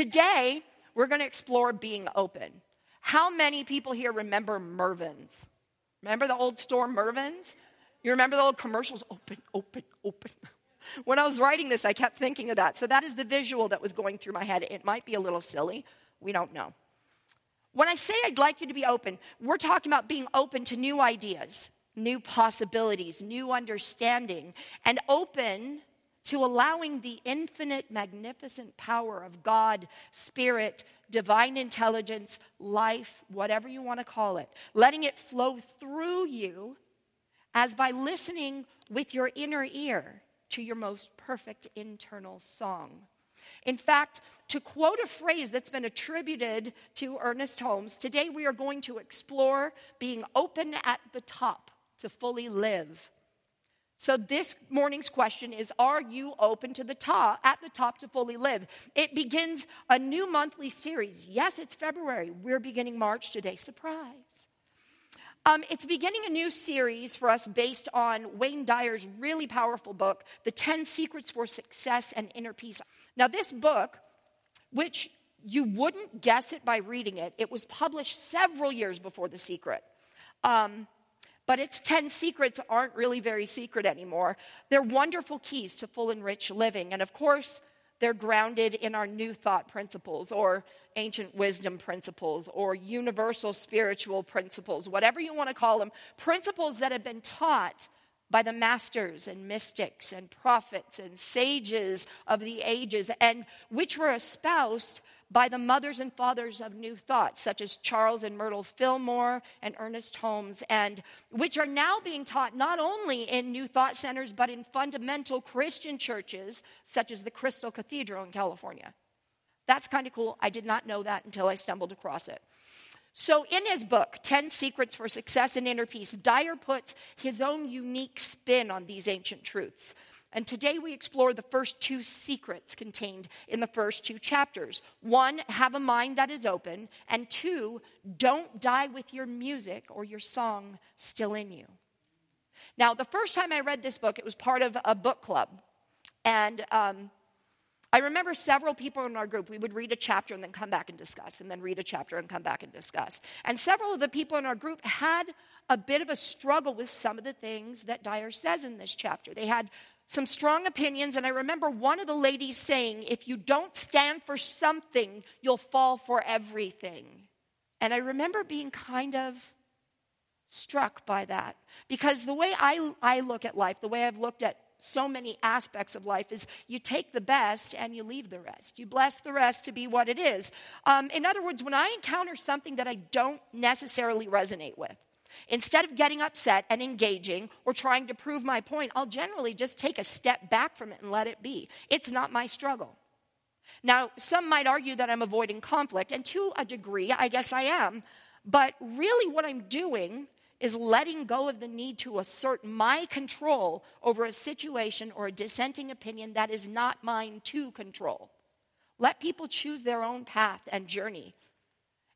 Today, we're going to explore being open. How many people here remember Mervyn's? Remember the old store Mervyn's? You remember the old commercials? Open, open, open. When I was writing this, I kept thinking of that. So that is the visual that was going through my head. It might be a little silly. We don't know. When I say I'd like you to be open, we're talking about being open to new ideas, new possibilities, new understanding, and open to allowing the infinite, magnificent power of God, Spirit, divine intelligence, life, whatever you want to call it, letting it flow through you as by listening with your inner ear to your most perfect internal song. In fact, to quote a phrase that's been attributed to Ernest Holmes, today we are going to explore being open at the top to fully live. So this morning's question is are you open to the top at the top to fully live? It begins a new monthly series. Yes, it's February. We're beginning March today. Surprise. Um, it's beginning a new series for us based on Wayne Dyer's really powerful book, The 10 Secrets for Success and Inner Peace. Now, this book, which you wouldn't guess it by reading it, it was published several years before The Secret. Um, but its 10 secrets aren't really very secret anymore. They're wonderful keys to full and rich living. And of course, they're grounded in our new thought principles or ancient wisdom principles or universal spiritual principles, whatever you want to call them, principles that have been taught by the masters and mystics and prophets and sages of the ages, and which were espoused by the mothers and fathers of New Thought, such as Charles and Myrtle Fillmore and Ernest Holmes, and which are now being taught not only in New Thought centers, but in fundamental Christian churches, such as the Crystal Cathedral in California. That's kind of cool. I did not know that until I stumbled across it. So, in his book, 10 Secrets for Success and Inner Peace, Dyer puts his own unique spin on these ancient truths. And today we explore the first two secrets contained in the first two chapters. One, have a mind that is open. And two, don't die with your music or your song still in you. Now, the first time I read this book, it was part of a book club. And um, I remember several people in our group, we would read a chapter and then come back and discuss, and then read a chapter and come back and discuss. And several of the people in our group had a bit of a struggle with some of the things that Dyer says in this chapter. They had some strong opinions, and I remember one of the ladies saying, If you don't stand for something, you'll fall for everything. And I remember being kind of struck by that because the way I, I look at life, the way I've looked at so many aspects of life is you take the best and you leave the rest. You bless the rest to be what it is. Um, in other words, when I encounter something that I don't necessarily resonate with, Instead of getting upset and engaging or trying to prove my point, I'll generally just take a step back from it and let it be. It's not my struggle. Now, some might argue that I'm avoiding conflict, and to a degree, I guess I am. But really, what I'm doing is letting go of the need to assert my control over a situation or a dissenting opinion that is not mine to control. Let people choose their own path and journey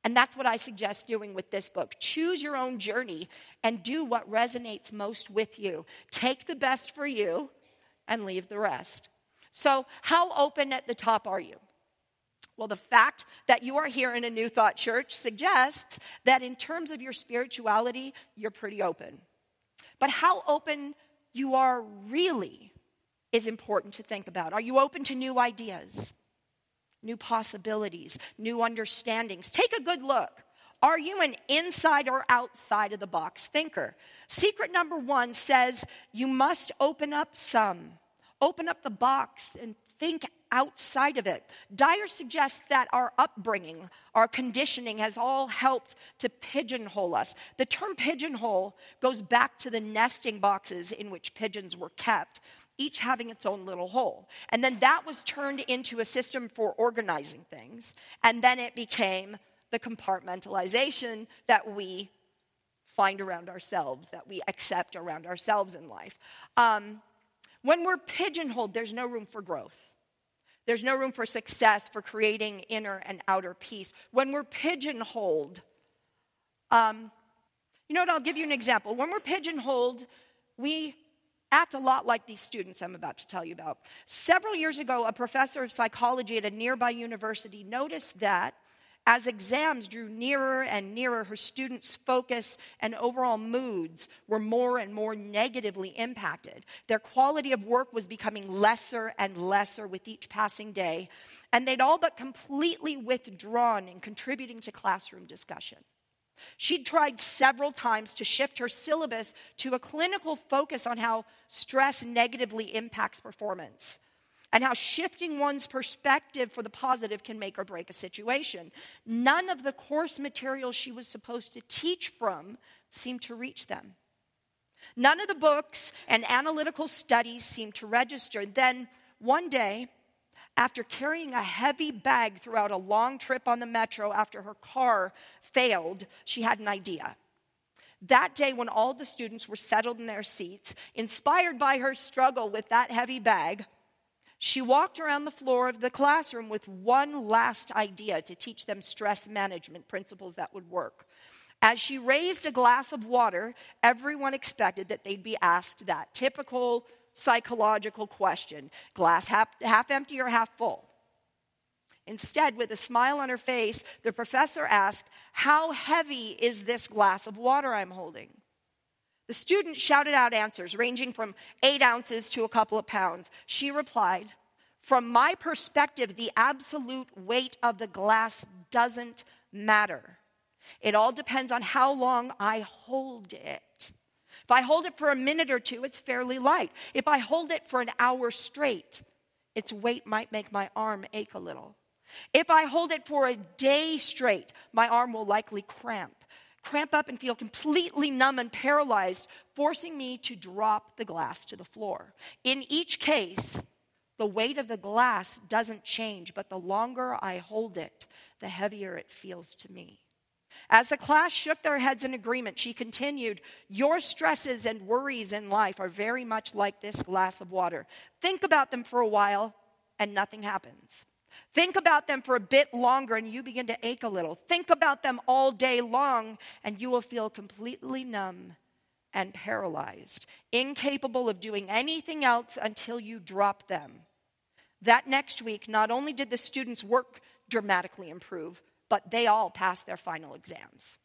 and that's what I suggest doing with this book. Choose your own journey and do what resonates most with you. Take the best for you and leave the rest. So, how open at the top are you? Well, the fact that you are here in a New Thought church suggests that in terms of your spirituality, you're pretty open. But how open you are really is important to think about. Are you open to new ideas? New possibilities, new understandings. Take a good look. Are you an inside or outside of the box thinker? Secret number one says you must open up some, open up the box and think outside of it. Dyer suggests that our upbringing, our conditioning has all helped to pigeonhole us. The term pigeonhole goes back to the nesting boxes in which pigeons were kept each having its own little hole. And then that was turned into a system for organizing things. And then it became the compartmentalization that we find around ourselves, that we accept around ourselves in life. Um, when we're pigeonholed, there's no room for growth. There's no room for success, for creating inner and outer peace. When we're pigeonholed, um, you know what? I'll give you an example. When we're pigeonholed, we act a lot like these students I'm about to tell you about. Several years ago, a professor of psychology at a nearby university noticed that as exams drew nearer and nearer, her students' focus and overall moods were more and more negatively impacted. Their quality of work was becoming lesser and lesser with each passing day, and they'd all but completely withdrawn in contributing to classroom discussion. She'd tried several times to shift her syllabus to a clinical focus on how stress negatively impacts performance and how shifting one's perspective for the positive can make or break a situation. None of the course materials she was supposed to teach from seemed to reach them. None of the books and analytical studies seemed to register. Then, one day, after carrying a heavy bag throughout a long trip on the metro after her car failed, she had an idea. That day, when all the students were settled in their seats, inspired by her struggle with that heavy bag, she walked around the floor of the classroom with one last idea to teach them stress management principles that would work. As she raised a glass of water, everyone expected that they'd be asked that typical psychological question glass half, half empty or half full? Instead, with a smile on her face, the professor asked, How heavy is this glass of water I'm holding? The student shouted out answers ranging from eight ounces to a couple of pounds. She replied, From my perspective, the absolute weight of the glass doesn't matter. It all depends on how long I hold it. If I hold it for a minute or two, it's fairly light. If I hold it for an hour straight, its weight might make my arm ache a little. If I hold it for a day straight, my arm will likely cramp, cramp up and feel completely numb and paralyzed, forcing me to drop the glass to the floor. In each case, the weight of the glass doesn't change, but the longer I hold it, the heavier it feels to me. As the class shook their heads in agreement, she continued, Your stresses and worries in life are very much like this glass of water. Think about them for a while, and nothing happens. Think about them for a bit longer, and you begin to ache a little. Think about them all day long, and you will feel completely numb and paralyzed, incapable of doing anything else until you drop them. That next week, not only did the students' work dramatically improve, but they all passed their final exams.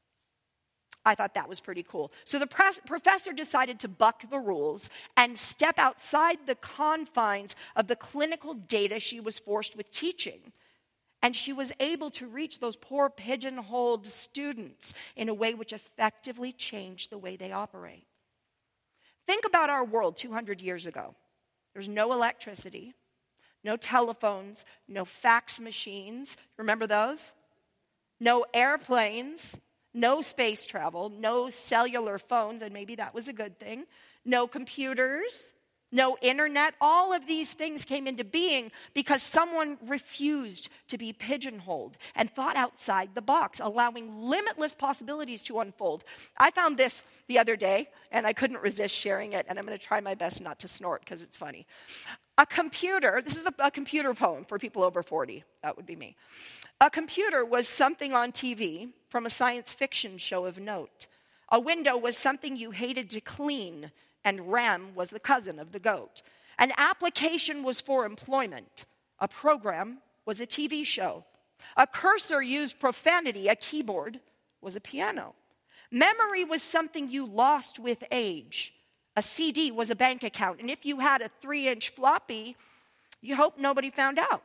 I thought that was pretty cool. So the pres- professor decided to buck the rules and step outside the confines of the clinical data she was forced with teaching. And she was able to reach those poor pigeonholed students in a way which effectively changed the way they operate. Think about our world 200 years ago. There's no electricity, no telephones, no fax machines. Remember those? No airplanes, no space travel, no cellular phones, and maybe that was a good thing, no computers, no internet. All of these things came into being because someone refused to be pigeonholed and thought outside the box, allowing limitless possibilities to unfold. I found this the other day, and I couldn't resist sharing it, and I'm going to try my best not to snort because it's funny. A computer, this is a, a computer poem for people over 40, that would be me. A computer was something on TV from a science fiction show of note. A window was something you hated to clean, and Ram was the cousin of the goat. An application was for employment. A program was a TV show. A cursor used profanity. A keyboard was a piano. Memory was something you lost with age. A CD was a bank account. And if you had a three inch floppy, you hope nobody found out.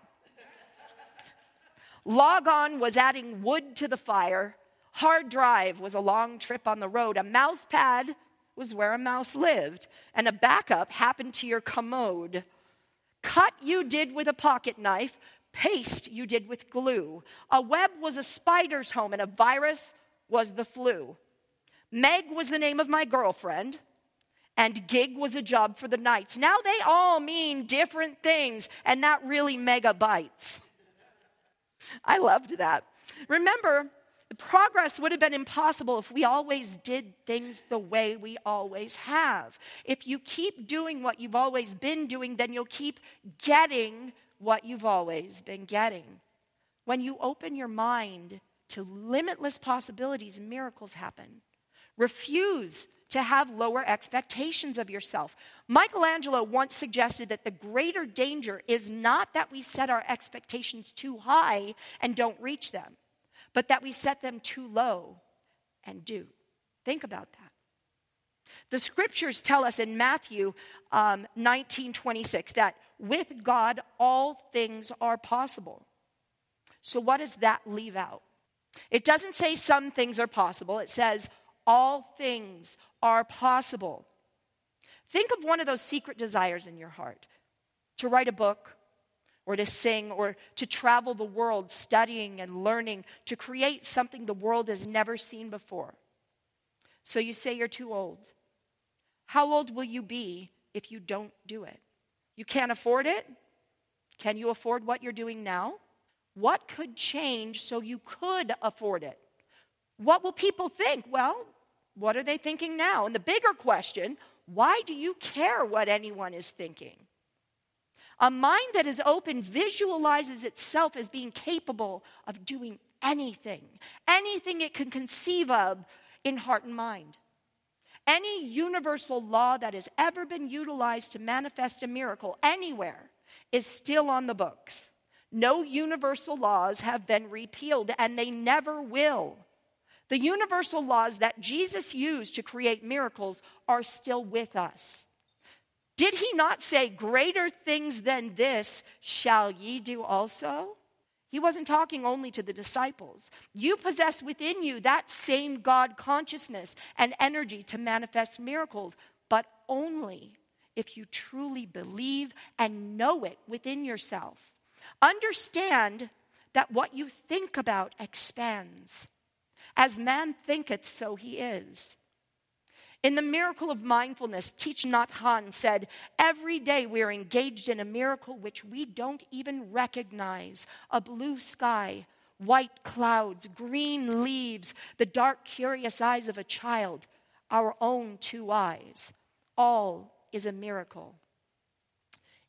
Log on was adding wood to the fire. Hard drive was a long trip on the road. A mouse pad was where a mouse lived. And a backup happened to your commode. Cut you did with a pocket knife. Paste you did with glue. A web was a spider's home, and a virus was the flu. Meg was the name of my girlfriend, and gig was a job for the nights. Now they all mean different things, and that really megabytes. I loved that. Remember, the progress would have been impossible if we always did things the way we always have. If you keep doing what you've always been doing, then you'll keep getting what you've always been getting. When you open your mind to limitless possibilities, miracles happen. Refuse to have lower expectations of yourself. Michelangelo once suggested that the greater danger is not that we set our expectations too high and don't reach them, but that we set them too low and do. Think about that. The scriptures tell us in Matthew um, 19 26 that with God all things are possible. So, what does that leave out? It doesn't say some things are possible, it says all things are possible. Think of one of those secret desires in your heart to write a book, or to sing, or to travel the world studying and learning, to create something the world has never seen before. So you say you're too old. How old will you be if you don't do it? You can't afford it? Can you afford what you're doing now? What could change so you could afford it? What will people think? Well, what are they thinking now? And the bigger question why do you care what anyone is thinking? A mind that is open visualizes itself as being capable of doing anything, anything it can conceive of in heart and mind. Any universal law that has ever been utilized to manifest a miracle anywhere is still on the books. No universal laws have been repealed, and they never will. The universal laws that Jesus used to create miracles are still with us. Did he not say, Greater things than this shall ye do also? He wasn't talking only to the disciples. You possess within you that same God consciousness and energy to manifest miracles, but only if you truly believe and know it within yourself. Understand that what you think about expands. As man thinketh, so he is. In the miracle of mindfulness, Thich Nhat Hanh said, Every day we are engaged in a miracle which we don't even recognize a blue sky, white clouds, green leaves, the dark, curious eyes of a child, our own two eyes. All is a miracle.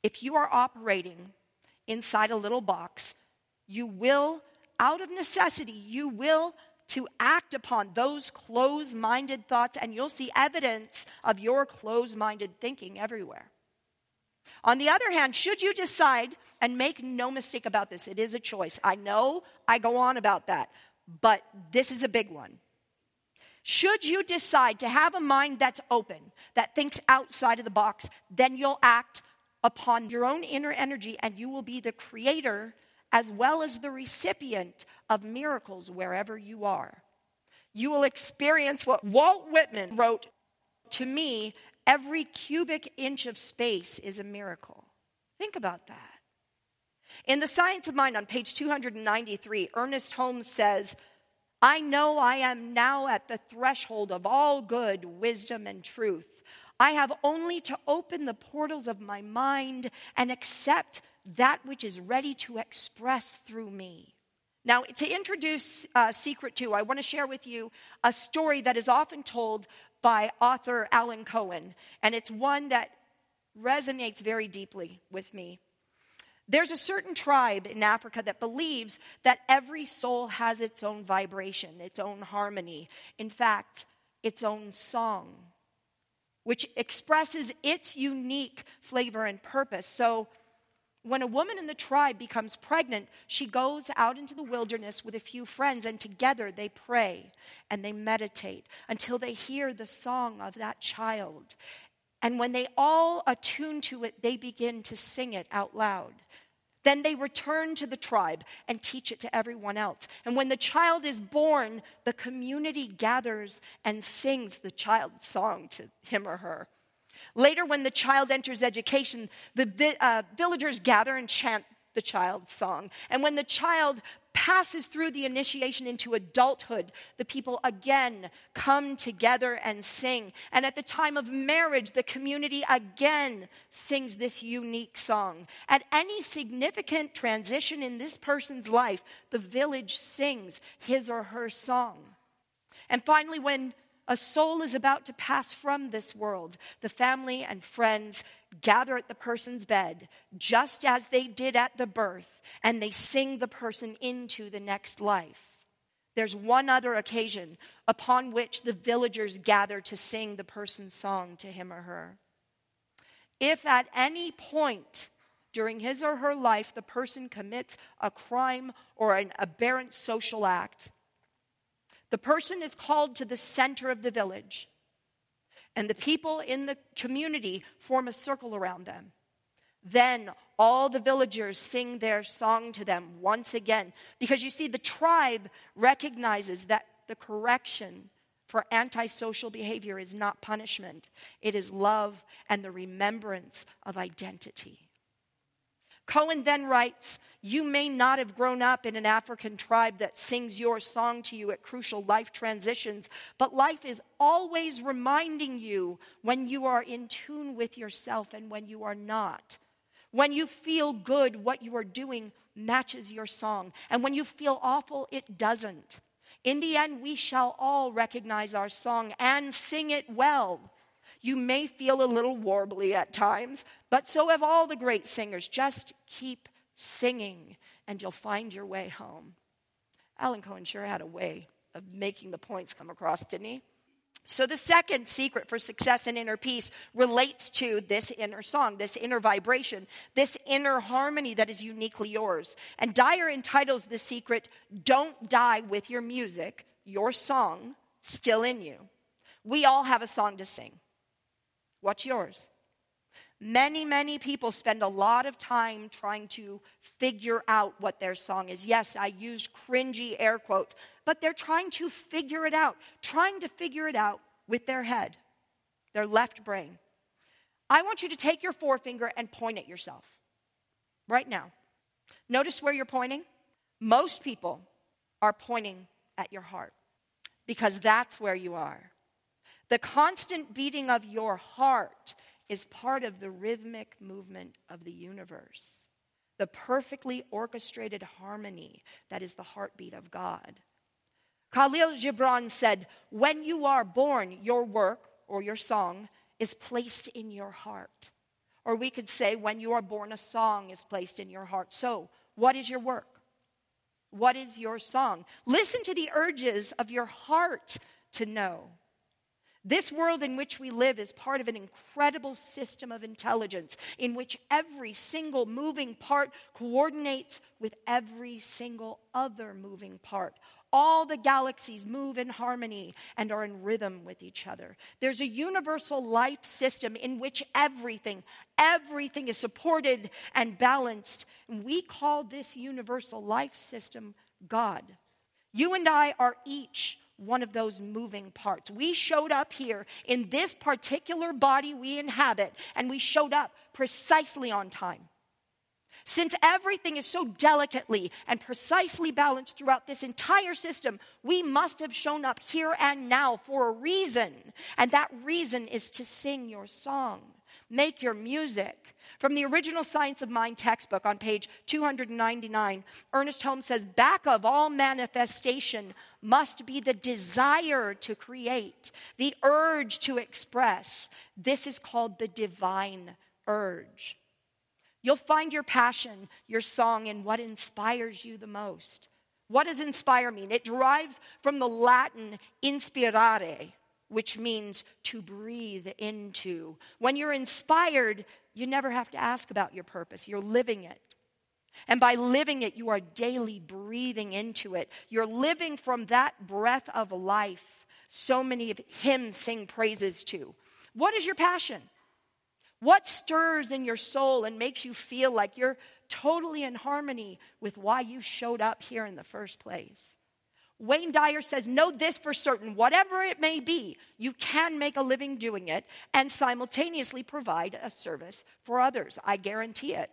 If you are operating inside a little box, you will, out of necessity, you will to act upon those closed minded thoughts, and you'll see evidence of your closed minded thinking everywhere. On the other hand, should you decide, and make no mistake about this, it is a choice. I know I go on about that, but this is a big one. Should you decide to have a mind that's open, that thinks outside of the box, then you'll act upon your own inner energy and you will be the creator as well as the recipient of miracles wherever you are. You will experience what Walt Whitman wrote to me every cubic inch of space is a miracle. Think about that. In The Science of Mind on page 293, Ernest Holmes says, I know I am now at the threshold of all good, wisdom, and truth. I have only to open the portals of my mind and accept that which is ready to express through me. Now, to introduce uh, Secret 2, I want to share with you a story that is often told by author Alan Cohen, and it's one that resonates very deeply with me. There's a certain tribe in Africa that believes that every soul has its own vibration, its own harmony, in fact, its own song, which expresses its unique flavor and purpose. So, when a woman in the tribe becomes pregnant, she goes out into the wilderness with a few friends, and together they pray and they meditate until they hear the song of that child. And when they all attune to it, they begin to sing it out loud. Then they return to the tribe and teach it to everyone else. And when the child is born, the community gathers and sings the child's song to him or her. Later, when the child enters education, the uh, villagers gather and chant the child's song. And when the child passes through the initiation into adulthood, the people again come together and sing. And at the time of marriage, the community again sings this unique song. At any significant transition in this person's life, the village sings his or her song. And finally, when a soul is about to pass from this world. The family and friends gather at the person's bed, just as they did at the birth, and they sing the person into the next life. There's one other occasion upon which the villagers gather to sing the person's song to him or her. If at any point during his or her life the person commits a crime or an aberrant social act, the person is called to the center of the village, and the people in the community form a circle around them. Then all the villagers sing their song to them once again. Because you see, the tribe recognizes that the correction for antisocial behavior is not punishment, it is love and the remembrance of identity. Cohen then writes You may not have grown up in an African tribe that sings your song to you at crucial life transitions, but life is always reminding you when you are in tune with yourself and when you are not. When you feel good, what you are doing matches your song. And when you feel awful, it doesn't. In the end, we shall all recognize our song and sing it well. You may feel a little warbly at times, but so have all the great singers. Just keep singing, and you'll find your way home. Alan Cohen sure had a way of making the points come across, didn't he? So, the second secret for success and inner peace relates to this inner song, this inner vibration, this inner harmony that is uniquely yours. And Dyer entitles the secret, Don't Die with Your Music, Your Song Still in You. We all have a song to sing. What's yours? Many, many people spend a lot of time trying to figure out what their song is. Yes, I used cringy air quotes, but they're trying to figure it out, trying to figure it out with their head, their left brain. I want you to take your forefinger and point at yourself right now. Notice where you're pointing. Most people are pointing at your heart because that's where you are. The constant beating of your heart is part of the rhythmic movement of the universe, the perfectly orchestrated harmony that is the heartbeat of God. Khalil Gibran said, When you are born, your work or your song is placed in your heart. Or we could say, When you are born, a song is placed in your heart. So, what is your work? What is your song? Listen to the urges of your heart to know. This world in which we live is part of an incredible system of intelligence in which every single moving part coordinates with every single other moving part. All the galaxies move in harmony and are in rhythm with each other. There's a universal life system in which everything, everything is supported and balanced. And we call this universal life system God. You and I are each one of those moving parts. We showed up here in this particular body we inhabit, and we showed up precisely on time. Since everything is so delicately and precisely balanced throughout this entire system, we must have shown up here and now for a reason. And that reason is to sing your song, make your music, from the original Science of Mind textbook on page 299, Ernest Holmes says, Back of all manifestation must be the desire to create, the urge to express. This is called the divine urge. You'll find your passion, your song, in what inspires you the most. What does inspire mean? It derives from the Latin inspirare, which means to breathe into. When you're inspired, you never have to ask about your purpose. You're living it. And by living it, you are daily breathing into it. You're living from that breath of life so many of hymns sing praises to. What is your passion? What stirs in your soul and makes you feel like you're totally in harmony with why you showed up here in the first place? Wayne Dyer says, Know this for certain, whatever it may be, you can make a living doing it and simultaneously provide a service for others. I guarantee it.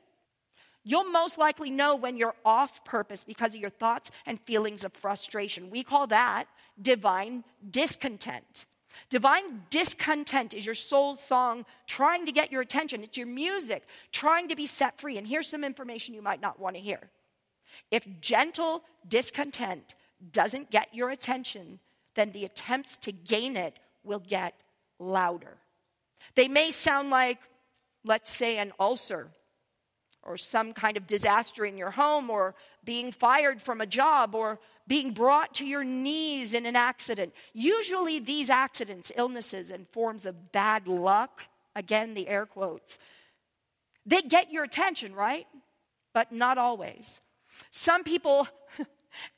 You'll most likely know when you're off purpose because of your thoughts and feelings of frustration. We call that divine discontent. Divine discontent is your soul's song trying to get your attention. It's your music trying to be set free. And here's some information you might not want to hear. If gentle discontent doesn't get your attention, then the attempts to gain it will get louder. They may sound like, let's say, an ulcer or some kind of disaster in your home, or being fired from a job, or being brought to your knees in an accident. Usually, these accidents, illnesses, and forms of bad luck, again, the air quotes, they get your attention, right? But not always. Some people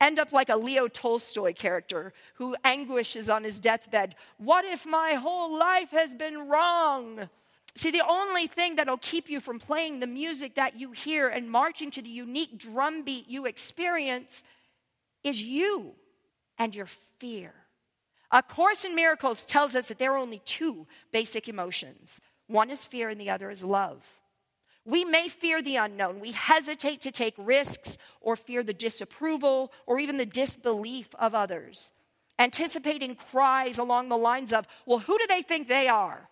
end up like a Leo Tolstoy character who anguishes on his deathbed. What if my whole life has been wrong? See, the only thing that'll keep you from playing the music that you hear and marching to the unique drumbeat you experience is you and your fear. A Course in Miracles tells us that there are only two basic emotions one is fear, and the other is love. We may fear the unknown. We hesitate to take risks or fear the disapproval or even the disbelief of others, anticipating cries along the lines of, Well, who do they think they are?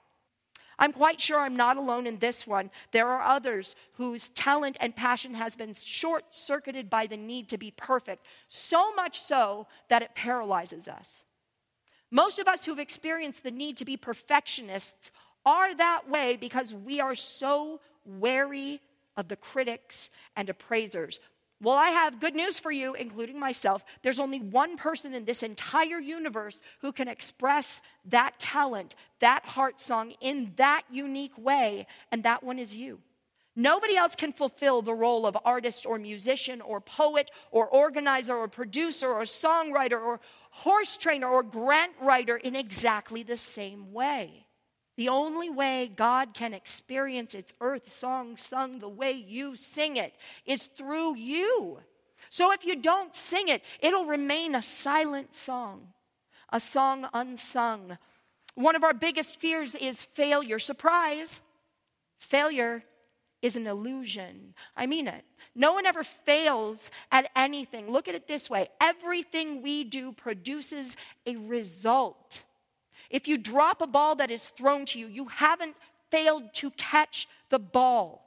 I'm quite sure I'm not alone in this one. There are others whose talent and passion has been short circuited by the need to be perfect, so much so that it paralyzes us. Most of us who've experienced the need to be perfectionists are that way because we are so wary of the critics and appraisers. Well, I have good news for you, including myself. There's only one person in this entire universe who can express that talent, that heart song in that unique way, and that one is you. Nobody else can fulfill the role of artist or musician or poet or organizer or producer or songwriter or horse trainer or grant writer in exactly the same way. The only way God can experience its earth song sung the way you sing it is through you. So if you don't sing it, it'll remain a silent song, a song unsung. One of our biggest fears is failure. Surprise! Failure is an illusion. I mean it. No one ever fails at anything. Look at it this way everything we do produces a result. If you drop a ball that is thrown to you, you haven't failed to catch the ball.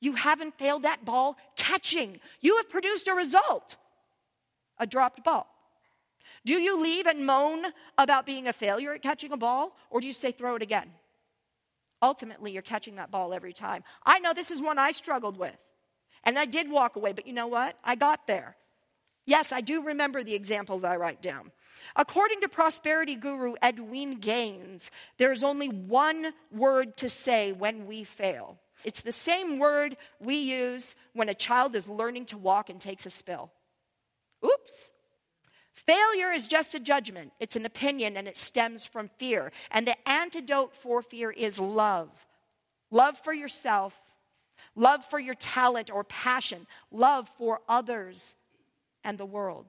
You haven't failed that ball catching. You have produced a result a dropped ball. Do you leave and moan about being a failure at catching a ball, or do you say throw it again? Ultimately, you're catching that ball every time. I know this is one I struggled with. And I did walk away, but you know what? I got there. Yes, I do remember the examples I write down. According to prosperity guru Edwene Gaines, there's only one word to say when we fail. It's the same word we use when a child is learning to walk and takes a spill. Oops. Failure is just a judgment, it's an opinion, and it stems from fear. And the antidote for fear is love love for yourself, love for your talent or passion, love for others and the world.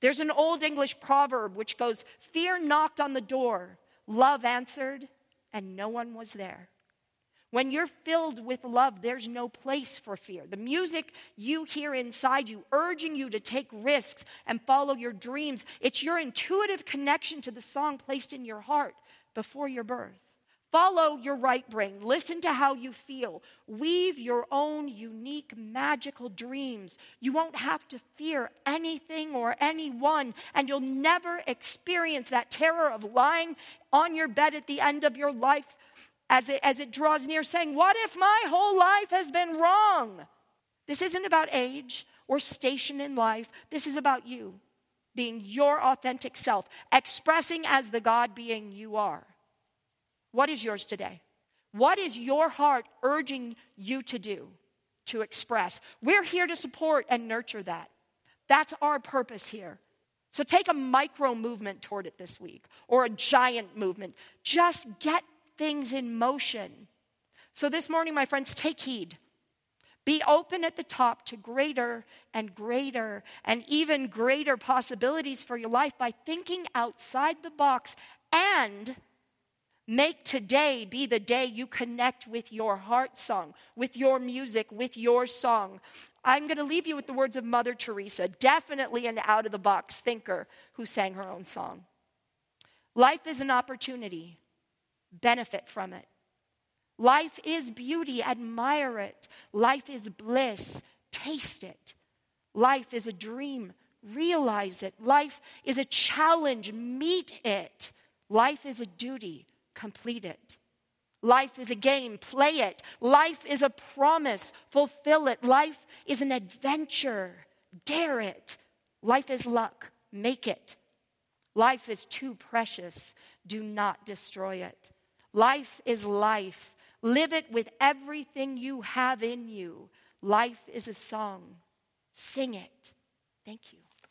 There's an old English proverb which goes Fear knocked on the door, love answered, and no one was there. When you're filled with love, there's no place for fear. The music you hear inside you, urging you to take risks and follow your dreams, it's your intuitive connection to the song placed in your heart before your birth. Follow your right brain. Listen to how you feel. Weave your own unique magical dreams. You won't have to fear anything or anyone, and you'll never experience that terror of lying on your bed at the end of your life as it, as it draws near, saying, What if my whole life has been wrong? This isn't about age or station in life, this is about you being your authentic self, expressing as the God being you are. What is yours today? What is your heart urging you to do, to express? We're here to support and nurture that. That's our purpose here. So take a micro movement toward it this week or a giant movement. Just get things in motion. So this morning, my friends, take heed. Be open at the top to greater and greater and even greater possibilities for your life by thinking outside the box and Make today be the day you connect with your heart song, with your music, with your song. I'm going to leave you with the words of Mother Teresa, definitely an out of the box thinker who sang her own song. Life is an opportunity, benefit from it. Life is beauty, admire it. Life is bliss, taste it. Life is a dream, realize it. Life is a challenge, meet it. Life is a duty, complete it. Life is a game, play it. Life is a promise, fulfill it. Life is an adventure, dare it. Life is luck, make it. Life is too precious, do not destroy it. Life is life, live it with everything you have in you. Life is a song, sing it. Thank you.